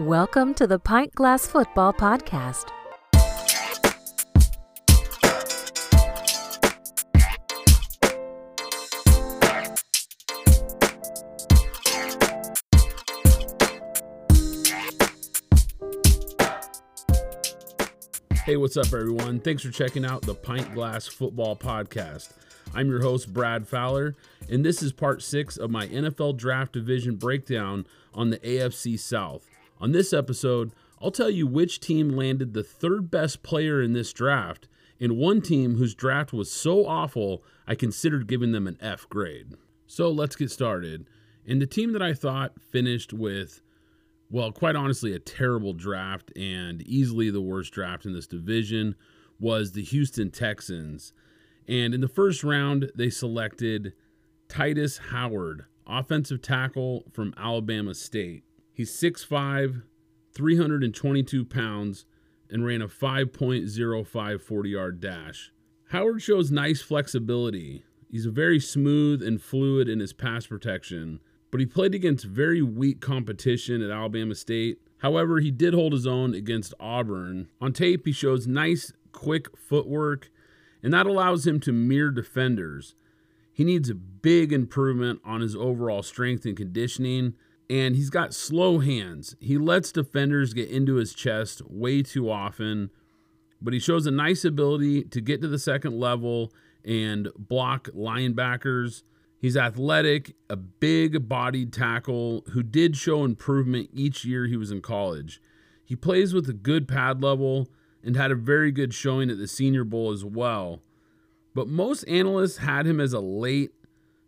Welcome to the Pint Glass Football Podcast. Hey, what's up, everyone? Thanks for checking out the Pint Glass Football Podcast. I'm your host, Brad Fowler, and this is part six of my NFL Draft Division breakdown on the AFC South. On this episode, I'll tell you which team landed the third best player in this draft, and one team whose draft was so awful I considered giving them an F grade. So let's get started. And the team that I thought finished with, well, quite honestly, a terrible draft and easily the worst draft in this division was the Houston Texans. And in the first round, they selected Tytus Howard, offensive tackle from Alabama State. He's 6'5, 322 pounds, and ran a 5.05 40 yard dash. Howard shows nice flexibility. He's very smooth and fluid in his pass protection, but he played against very weak competition at Alabama State. However, he did hold his own against Auburn. On tape, he shows nice, quick footwork and that allows him to mirror defenders. He needs a big improvement on his overall strength and conditioning, and he's got slow hands. He lets defenders get into his chest way too often, but he shows a nice ability to get to the second level and block linebackers. He's athletic, a big bodied tackle who did show improvement each year he was in college. He plays with a good pad level and had a very good showing at the Senior Bowl as well. But most analysts had him as a late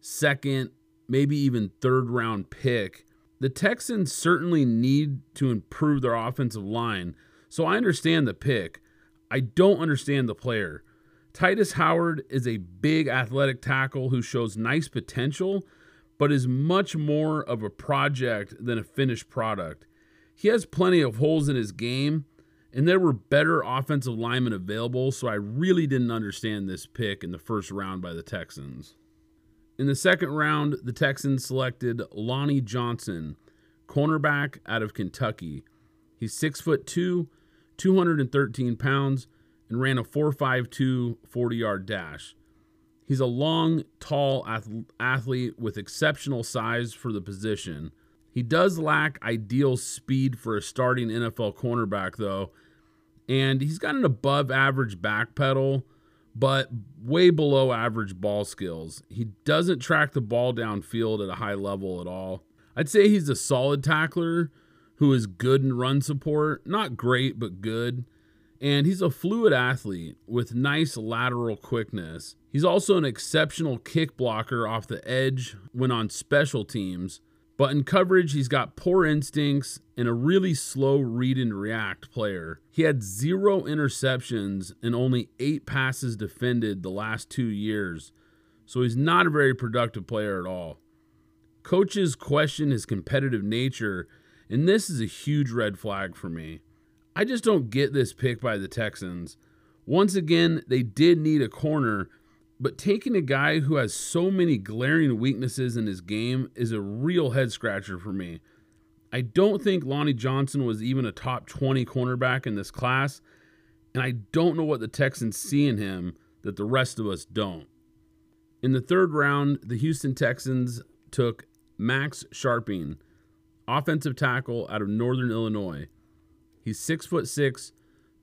second, maybe even third round pick. The Texans certainly need to improve their offensive line, so I understand the pick. I don't understand the player. Tytus Howard is a big athletic tackle who shows nice potential, but is much more of a project than a finished product. He has plenty of holes in his game, and there were better offensive linemen available, so I really didn't understand this pick in the first round by the Texans. In the second round, the Texans selected Lonnie Johnson, cornerback out of Kentucky. He's six foot two, 213 pounds, and ran a 4.52 40 yard dash. He's a long, tall athlete with exceptional size for the position. He does lack ideal speed for a starting NFL cornerback, though, and he's got an above average back pedal, but way below average ball skills. He doesn't track the ball downfield at a high level at all. I'd say he's a solid tackler who is good in run support, not great, but good. And he's a fluid athlete with nice lateral quickness. He's also an exceptional kick blocker off the edge when on special teams but in coverage, he's got poor instincts and a really slow read and react player. He had zero interceptions and only eight passes defended the last two years, so he's not a very productive player at all. Coaches question his competitive nature, and this is a huge red flag for me. I just don't get this pick by the Texans. Once again, they did need a corner, but taking a guy who has so many glaring weaknesses in his game is a real head scratcher for me. I don't think Lonnie Johnson was even a top 20 cornerback in this class, and I don't know what the Texans see in him that the rest of us don't. In the third round, the Houston Texans took Max Scharping, offensive tackle out of Northern Illinois. He's six foot six,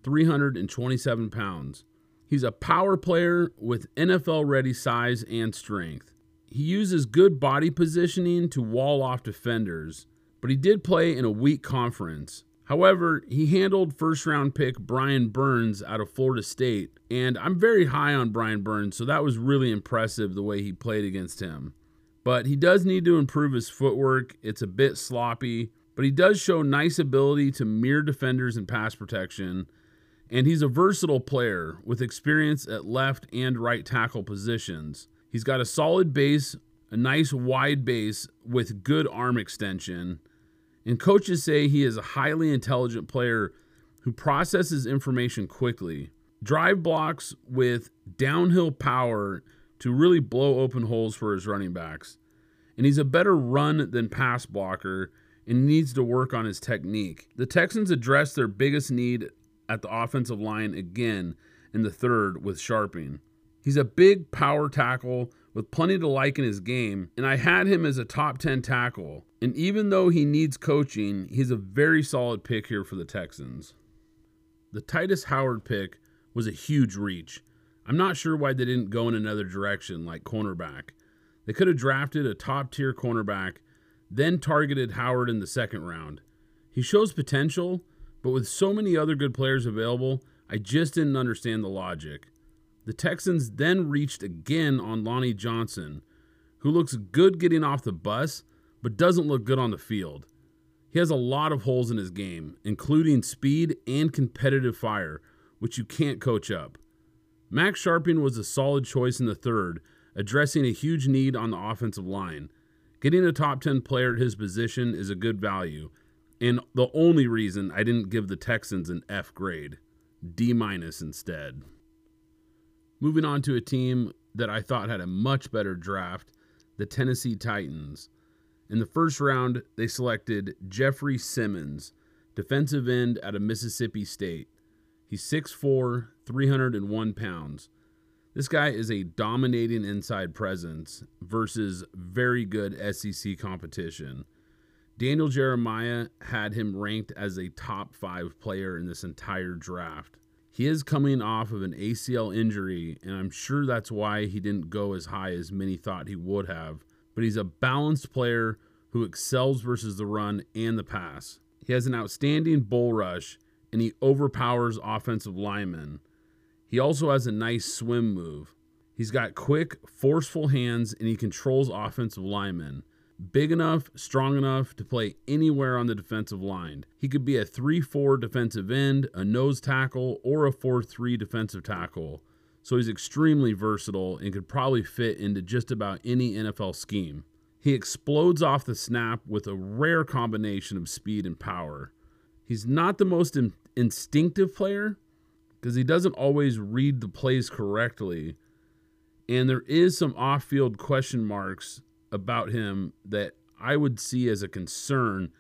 327 pounds. He's a power player with NFL ready size and strength. He uses good body positioning to wall off defenders, but he did play in a weak conference. However, he handled first round pick Brian Burns out of Florida State, and I'm very high on Brian Burns, so that was really impressive the way he played against him. But he does need to improve his footwork. It's a bit sloppy, but he does show nice ability to mirror defenders and pass protection and he's a versatile player with experience at left and right tackle positions. He's got a solid base, a nice wide base with good arm extension, and coaches say he is a highly intelligent player who processes information quickly. Drive blocks with downhill power to really blow open holes for his running backs. And he's a better run than pass blocker, and needs to work on his technique. The Texans addressed their biggest need at the offensive line again in the third with Scharping. He's a big power tackle with plenty to like in his game, and I had him as a top 10 tackle. And even though he needs coaching, he's a very solid pick here for the Texans. The Tytus Howard pick was a huge reach. I'm not sure why they didn't go in another direction like cornerback. They could have drafted a top tier cornerback, then targeted Howard in the second round. He shows potential, but with so many other good players available, I just didn't understand the logic. The Texans then reached again on Lonnie Johnson, who looks good getting off the bus, but doesn't look good on the field. He has a lot of holes in his game, including speed and competitive fire, which you can't coach up. Max Scharping was a solid choice in the third, addressing a huge need on the offensive line. Getting a top 10 player at his position is a good value, and the only reason I didn't give the Texans an F grade, D minus instead. Moving on to a team that I thought had a much better draft, the Tennessee Titans. In the first round, they selected Jeffrey Simmons, defensive end out of Mississippi State. He's 6'4, 301 pounds. This guy is a dominating inside presence versus very good SEC competition. Daniel Jeremiah had him ranked as a top five player in this entire draft. He is coming off of an ACL injury, and I'm sure that's why he didn't go as high as many thought he would have. But he's a balanced player who excels versus the run and the pass. He has an outstanding bull rush and he overpowers offensive linemen. He also has a nice swim move. He's got quick, forceful hands and he controls offensive linemen. Big enough, strong enough to play anywhere on the defensive line. He could be a 3 4 defensive end, a nose tackle, or a 4 3 defensive tackle. So he's extremely versatile and could probably fit into just about any NFL scheme. He explodes off the snap with a rare combination of speed and power. He's not the most in- instinctive player because he doesn't always read the plays correctly. And there is some off field question marks about him that I would see as a concern.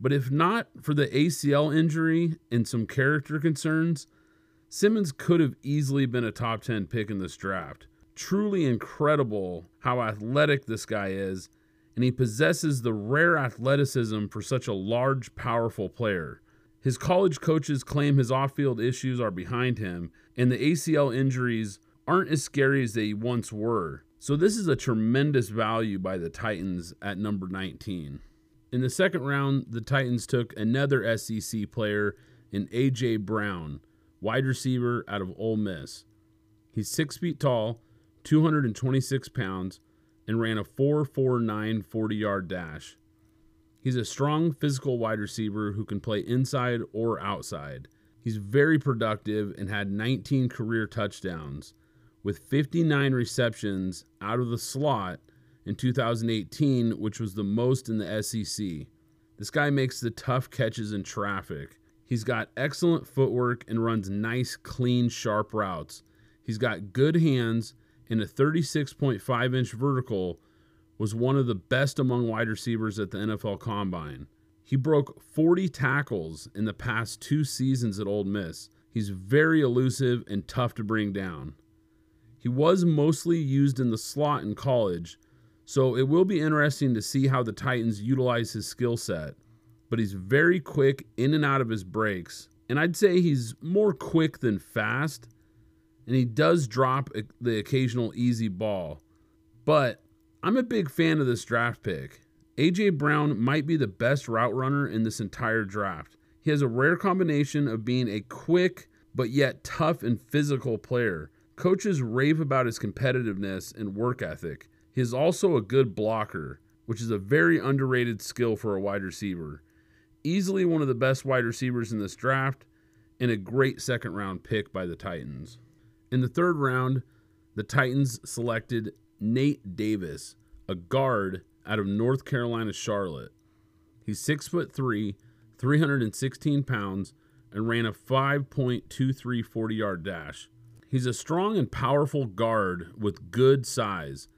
But if not for the ACL injury and some character concerns, Simmons could have easily been a top 10 pick in this draft. Truly incredible how athletic this guy is and he possesses the rare athleticism for such a large, powerful player. His college coaches claim his off field issues are behind him, and the ACL injuries aren't as scary as they once were. So, this is a tremendous value by the Titans at number 19. In the second round, the Titans took another SEC player in A.J. Brown, wide receiver out of Ole Miss. He's six feet tall, 226 pounds, and ran a 4.49 40 yard dash. He's a strong physical wide receiver who can play inside or outside. He's very productive and had 19 career touchdowns, with 59 receptions out of the slot in 2018, which was the most in the SEC. This guy makes the tough catches in traffic. He's got excellent footwork and runs nice, clean, sharp routes. He's got good hands and a 36.5 inch vertical was one of the best among wide receivers at the NFL Combine. He broke 40 tackles in the past two seasons at Ole Miss. He's very elusive and tough to bring down. He was mostly used in the slot in college, so it will be interesting to see how the Titans utilize his skill set. But he's very quick in and out of his breaks, and I'd say he's more quick than fast, and he does drop the occasional easy ball. But I'm a big fan of this draft pick. AJ Brown might be the best route runner in this entire draft. He has a rare combination of being a quick but yet tough and physical player. Coaches rave about his competitiveness and work ethic. He is also a good blocker, which is a very underrated skill for a wide receiver. Easily one of the best wide receivers in this draft and a great second round pick by the Titans. In the third round, the Titans selected Nate Davis, a guard out of North Carolina Charlotte. He's six foot three, 316 pounds, and ran a 5.23 40 yard dash. He's a strong and powerful guard with good size.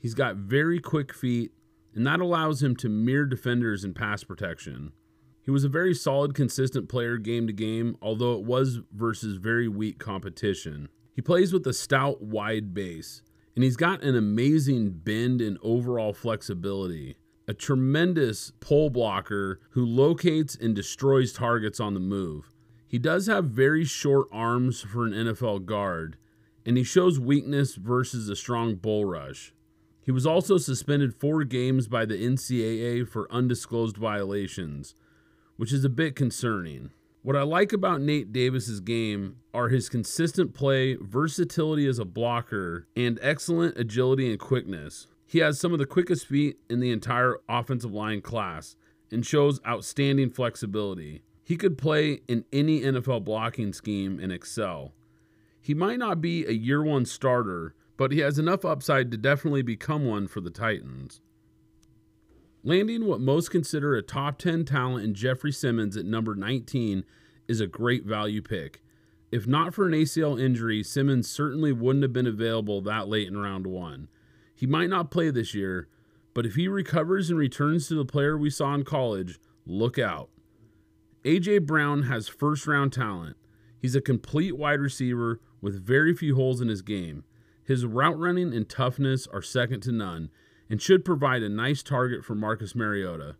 He's got very quick feet and that allows him to mirror defenders in pass protection. He was a very solid, consistent player game to game, although it was versus very weak competition. He plays with a stout, wide base, and he's got an amazing bend and overall flexibility. A tremendous pole blocker who locates and destroys targets on the move. He does have very short arms for an NFL guard, and he shows weakness versus a strong bull rush. He was also suspended four games by the NCAA for undisclosed violations, which is a bit concerning. What I like about Nate Davis's game are his consistent play, versatility as a blocker, and excellent agility and quickness. He has some of the quickest feet in the entire offensive line class and shows outstanding flexibility. He could play in any NFL blocking scheme and excel. He might not be a year one starter, but he has enough upside to definitely become one for the Titans. Landing what most consider a top 10 talent in Jeffrey Simmons at number 19 is a great value pick. If not for an ACL injury, Simmons certainly wouldn't have been available that late in round one. He might not play this year, but if he recovers and returns to the player we saw in college, look out. A.J. Brown has first round talent. He's a complete wide receiver with very few holes in his game. His route running and toughness are second to none, and should provide a nice target for Marcus Mariota.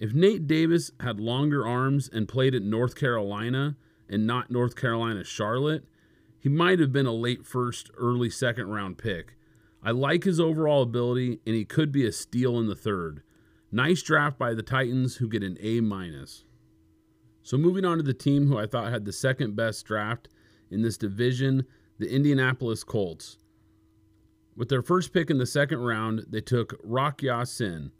If Nate Davis had longer arms and played at North Carolina and not North Carolina Charlotte, he might have been a late first, early second round pick. I like his overall ability, and he could be a steal in the third. Nice draft by the Titans, who get an A minus. So moving on to the team who I thought had the second best draft in this division, the Indianapolis Colts. With their first pick in the second round, they took Rock Ya-Sin,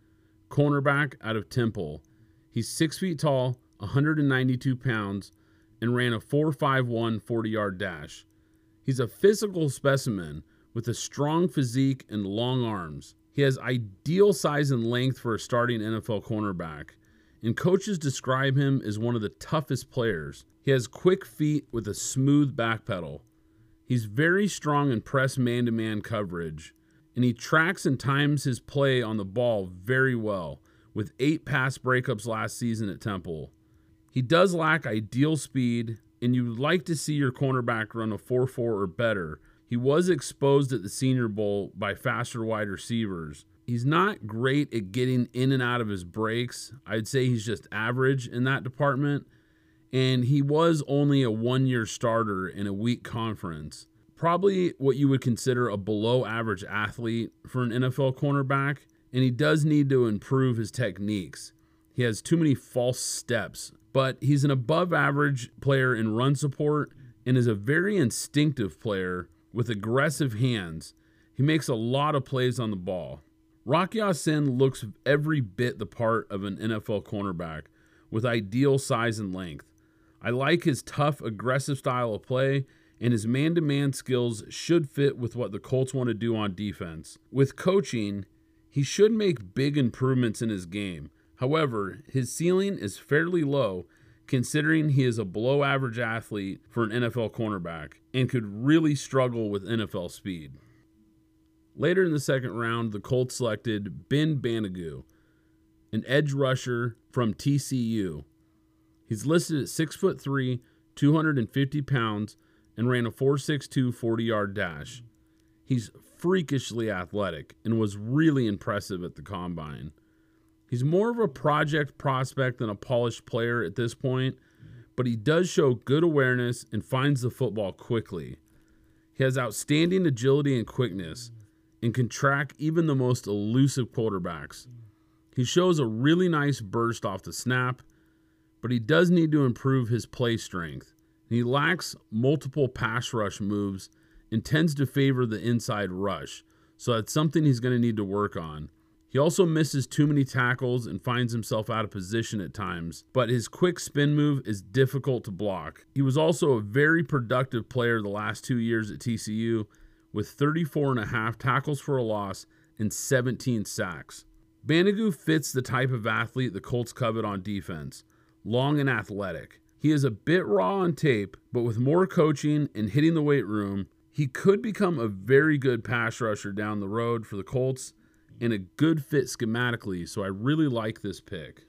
cornerback out of Temple. He's six feet tall, 192 pounds, and ran a 4.51 40 yard dash. He's a physical specimen with a strong physique and long arms. He has ideal size and length for a starting NFL cornerback, and coaches describe him as one of the toughest players. He has quick feet with a smooth back pedal. He's very strong in press man to man coverage, and he tracks and times his play on the ball very well, with eight pass breakups last season at Temple. He does lack ideal speed, and you would like to see your cornerback run a 4 4 or better. He was exposed at the Senior Bowl by faster wide receivers. He's not great at getting in and out of his breaks. I'd say he's just average in that department and he was only a one year starter in a weak conference. Probably what you would consider a below average athlete for an NFL cornerback, and he does need to improve his techniques. He has too many false steps, but he's an above average player in run support and is a very instinctive player with aggressive hands. He makes a lot of plays on the ball. Rock Ya-Sin looks every bit the part of an NFL cornerback with ideal size and length. I like his tough, aggressive style of play, and his man to man skills should fit with what the Colts want to do on defense. With coaching, he should make big improvements in his game. However, his ceiling is fairly low considering he is a below average athlete for an NFL cornerback and could really struggle with NFL speed. Later in the second round, the Colts selected Ben Banogu, an edge rusher from TCU. He's listed at six foot three, 250 pounds, and ran a 4.62 40 yard dash. He's freakishly athletic and was really impressive at the combine. He's more of a project prospect than a polished player at this point, but he does show good awareness and finds the football quickly. He has outstanding agility and quickness and can track even the most elusive quarterbacks. He shows a really nice burst off the snap but he does need to improve his play strength. He lacks multiple pass rush moves and tends to favor the inside rush, so that's something he's going to need to work on. He also misses too many tackles and finds himself out of position at times, but his quick spin move is difficult to block. He was also a very productive player the last two years at TCU with 34 and a half tackles for a loss and 17 sacks. Banogu fits the type of athlete the Colts covet on defense long and athletic. He is a bit raw on tape, but with more coaching and hitting the weight room, he could become a very good pass rusher down the road for the Colts and a good fit schematically, so I really like this pick.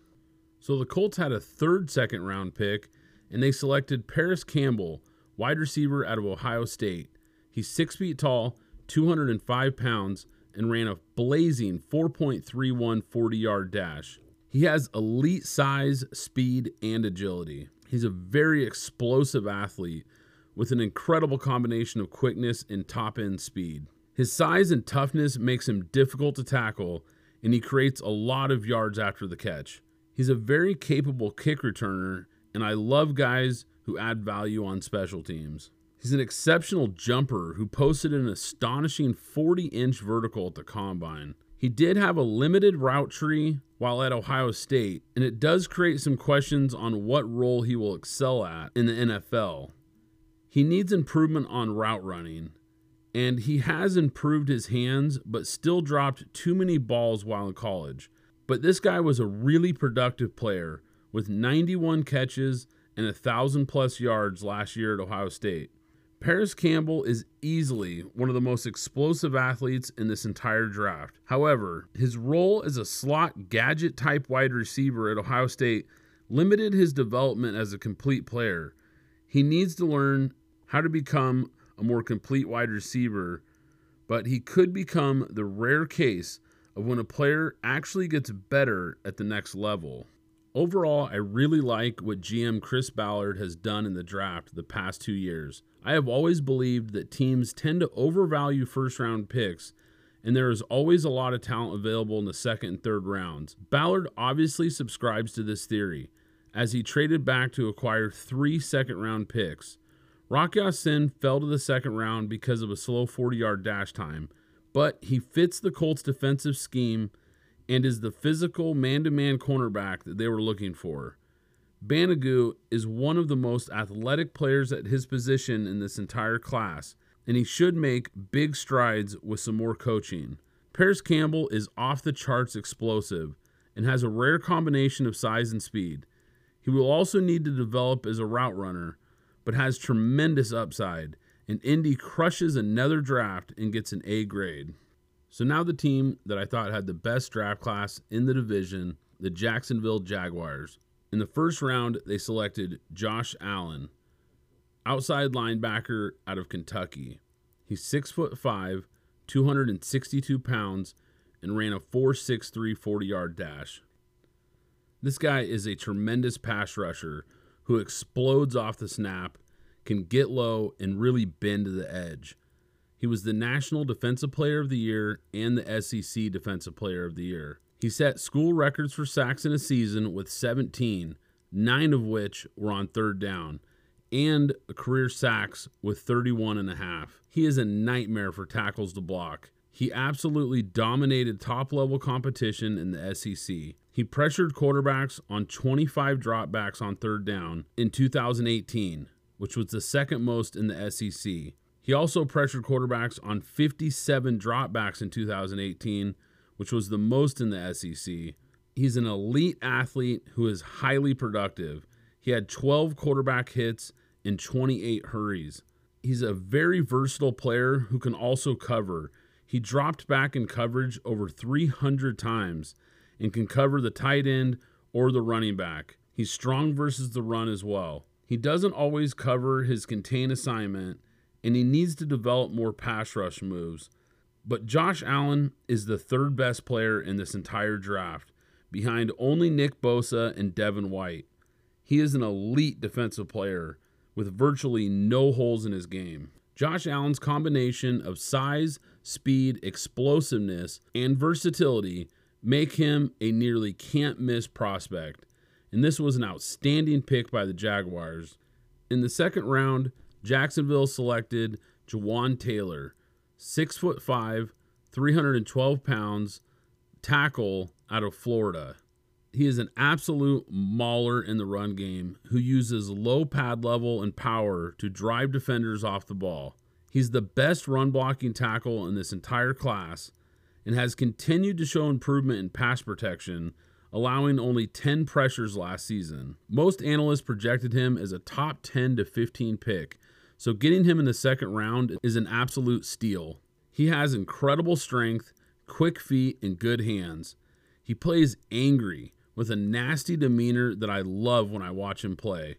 So the Colts had a third second round pick, and they selected Parris Campbell, wide receiver out of Ohio State. He's six feet tall, 205 pounds, and ran a blazing 4.31 40 yard dash. He has elite size, speed, and agility. He's a very explosive athlete with an incredible combination of quickness and top end speed. His size and toughness makes him difficult to tackle, and he creates a lot of yards after the catch. He's a very capable kick returner, and I love guys who add value on special teams. He's an exceptional jumper who posted an astonishing 40 inch vertical at the combine. He did have a limited route tree while at Ohio State, and it does create some questions on what role he will excel at in the NFL. He needs improvement on route running, and he has improved his hands, but still dropped too many balls while in college. But this guy was a really productive player with 91 catches and a 1,000 plus yards last year at Ohio State. Parris Campbell is easily one of the most explosive athletes in this entire draft. However, his role as a slot gadget type wide receiver at Ohio State limited his development as a complete player. He needs to learn how to become a more complete wide receiver, but he could become the rare case of when a player actually gets better at the next level. Overall, I really like what GM Chris Ballard has done in the draft the past two years. I have always believed that teams tend to overvalue first round picks, and there is always a lot of talent available in the second and third rounds. Ballard obviously subscribes to this theory, as he traded back to acquire three second round picks. Rock Ya-Sin fell to the second round because of a slow 40 yard dash time, but he fits the Colts' defensive scheme and is the physical man to man cornerback that they were looking for. Banogu is one of the most athletic players at his position in this entire class, and he should make big strides with some more coaching. Parris Campbell is off the charts explosive and has a rare combination of size and speed. He will also need to develop as a route runner, but has tremendous upside, and Indy crushes another draft and gets an A grade. So now the team that I thought had the best draft class in the division, the Jacksonville Jaguars. In the first round, they selected Josh Allen, outside linebacker out of Kentucky. He's six foot five, 262 pounds, and ran a 4.63 40 yard dash. This guy is a tremendous pass rusher who explodes off the snap, can get low, and really bend to the edge. He was the National Defensive Player of the Year and the SEC Defensive Player of the Year. He set school records for sacks in a season with 17, nine of which were on third down, and a career sacks with 31 and a half. He is a nightmare for tackles to block. He absolutely dominated top level competition in the SEC. He pressured quarterbacks on 25 dropbacks on third down in 2018, which was the second most in the SEC. He also pressured quarterbacks on 57 dropbacks in 2018, which was the most in the SEC. He's an elite athlete who is highly productive. He had 12 quarterback hits and 28 hurries. He's a very versatile player who can also cover. He dropped back in coverage over 300 times and can cover the tight end or the running back. He's strong versus the run as well. He doesn't always cover his contain assignment, and he needs to develop more pass rush moves. But Josh Allen is the third best player in this entire draft, behind only Nick Bosa and Devin White. He is an elite defensive player with virtually no holes in his game. Josh Allen's combination of size, speed, explosiveness, and versatility make him a nearly can't miss prospect. And this was an outstanding pick by the Jaguars. In the second round, Jacksonville selected Jawaan Taylor, six foot five, 312 pounds, tackle out of Florida. He is an absolute mauler in the run game who uses low pad level and power to drive defenders off the ball. He's the best run blocking tackle in this entire class and has continued to show improvement in pass protection, allowing only 10 pressures last season. Most analysts projected him as a top 10 to 15 pick, so getting him in the second round is an absolute steal. He has incredible strength, quick feet, and good hands. He plays angry with a nasty demeanor that I love when I watch him play.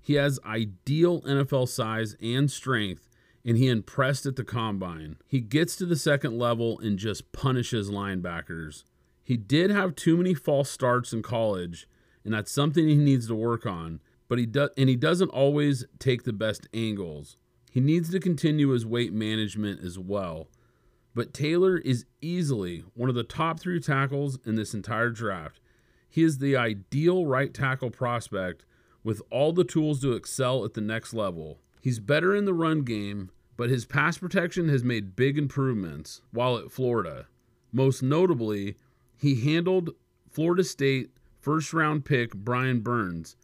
He has ideal NFL size and strength, and he impressed at the combine. He gets to the second level and just punishes linebackers. He did have too many false starts in college, and that's something he needs to work on. But he does, and he doesn't always take the best angles. He needs to continue his weight management as well. But Taylor is easily one of the top three tackles in this entire draft. He is the ideal right tackle prospect with all the tools to excel at the next level. He's better in the run game, but his pass protection has made big improvements while at Florida. Most notably, he handled Florida State first round pick Brian Burns.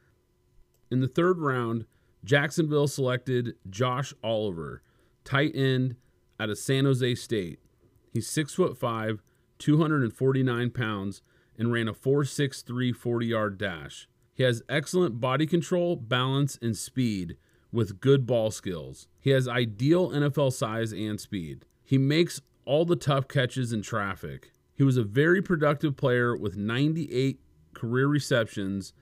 In the third round, Jacksonville selected Josh Oliver, tight end out of San Jose State. He's six foot five, 249 pounds, and ran a 4.63 40 yard dash. He has excellent body control, balance, and speed with good ball skills. He has ideal NFL size and speed. He makes all the tough catches in traffic. He was a very productive player with 98 career receptions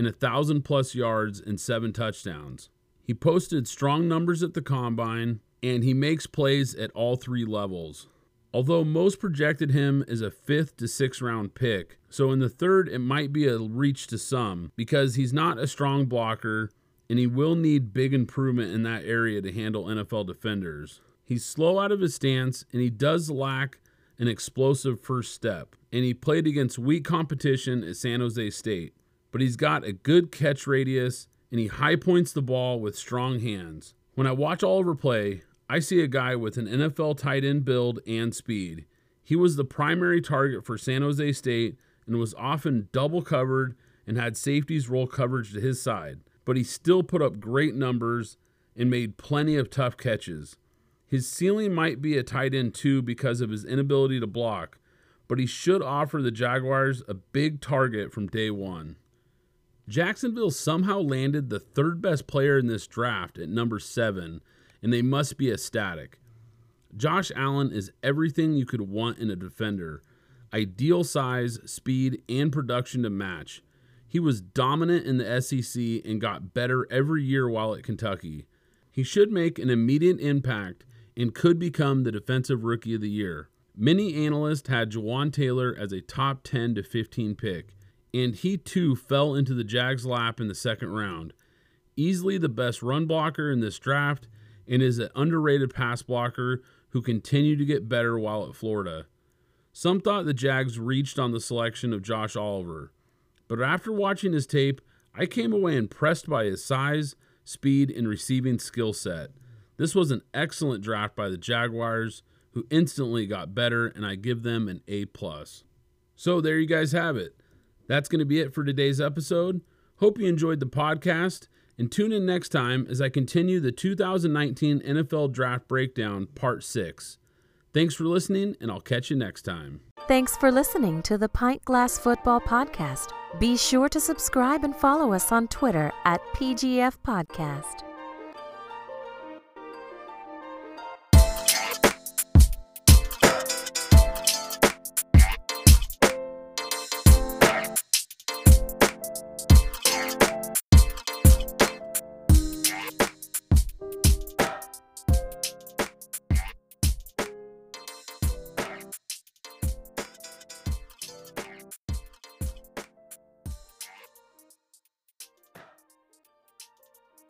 and 1,000 plus yards and seven touchdowns. He posted strong numbers at the combine, and he makes plays at all three levels. Although most projected him as a fifth to sixth round pick, so in the third it might be a reach to some because he's not a strong blocker and he will need big improvement in that area to handle NFL defenders. He's slow out of his stance and he does lack an explosive first step, and he played against weak competition at San Jose State. But he's got a good catch radius and he high points the ball with strong hands. When I watch Oliver play, I see a guy with an NFL tight end build and speed. He was the primary target for San Jose State and was often double covered and had safeties roll coverage to his side, but he still put up great numbers and made plenty of tough catches. His ceiling might be a tight end too because of his inability to block, but he should offer the Jaguars a big target from day one. Jacksonville somehow landed the third best player in this draft at number seven and they must be ecstatic. Josh Allen is everything you could want in a defender ideal size, speed, and production to match. He was dominant in the SEC and got better every year while at Kentucky. He should make an immediate impact and could become the Defensive Rookie of the Year. Many analysts had Jawaan Taylor as a top 10 to 15 pick, and he too fell into the Jags' lap in the second round. Easily the best run blocker in this draft and is an underrated pass blocker who continued to get better while at Florida. Some thought the Jags reached on the selection of Josh Oliver, but after watching his tape, I came away impressed by his size, speed, and receiving skill set. This was an excellent draft by the Jaguars, who instantly got better, and I give them an A plus. So there you guys have it. That's going to be it for today's episode. Hope you enjoyed the podcast and tune in next time as I continue the 2019 NFL Draft Breakdown Part 6. Thanks for listening, and I'll catch you next time. Thanks for listening to the Pint Glass Football Podcast. Be sure to subscribe and follow us on Twitter at PGF Podcast.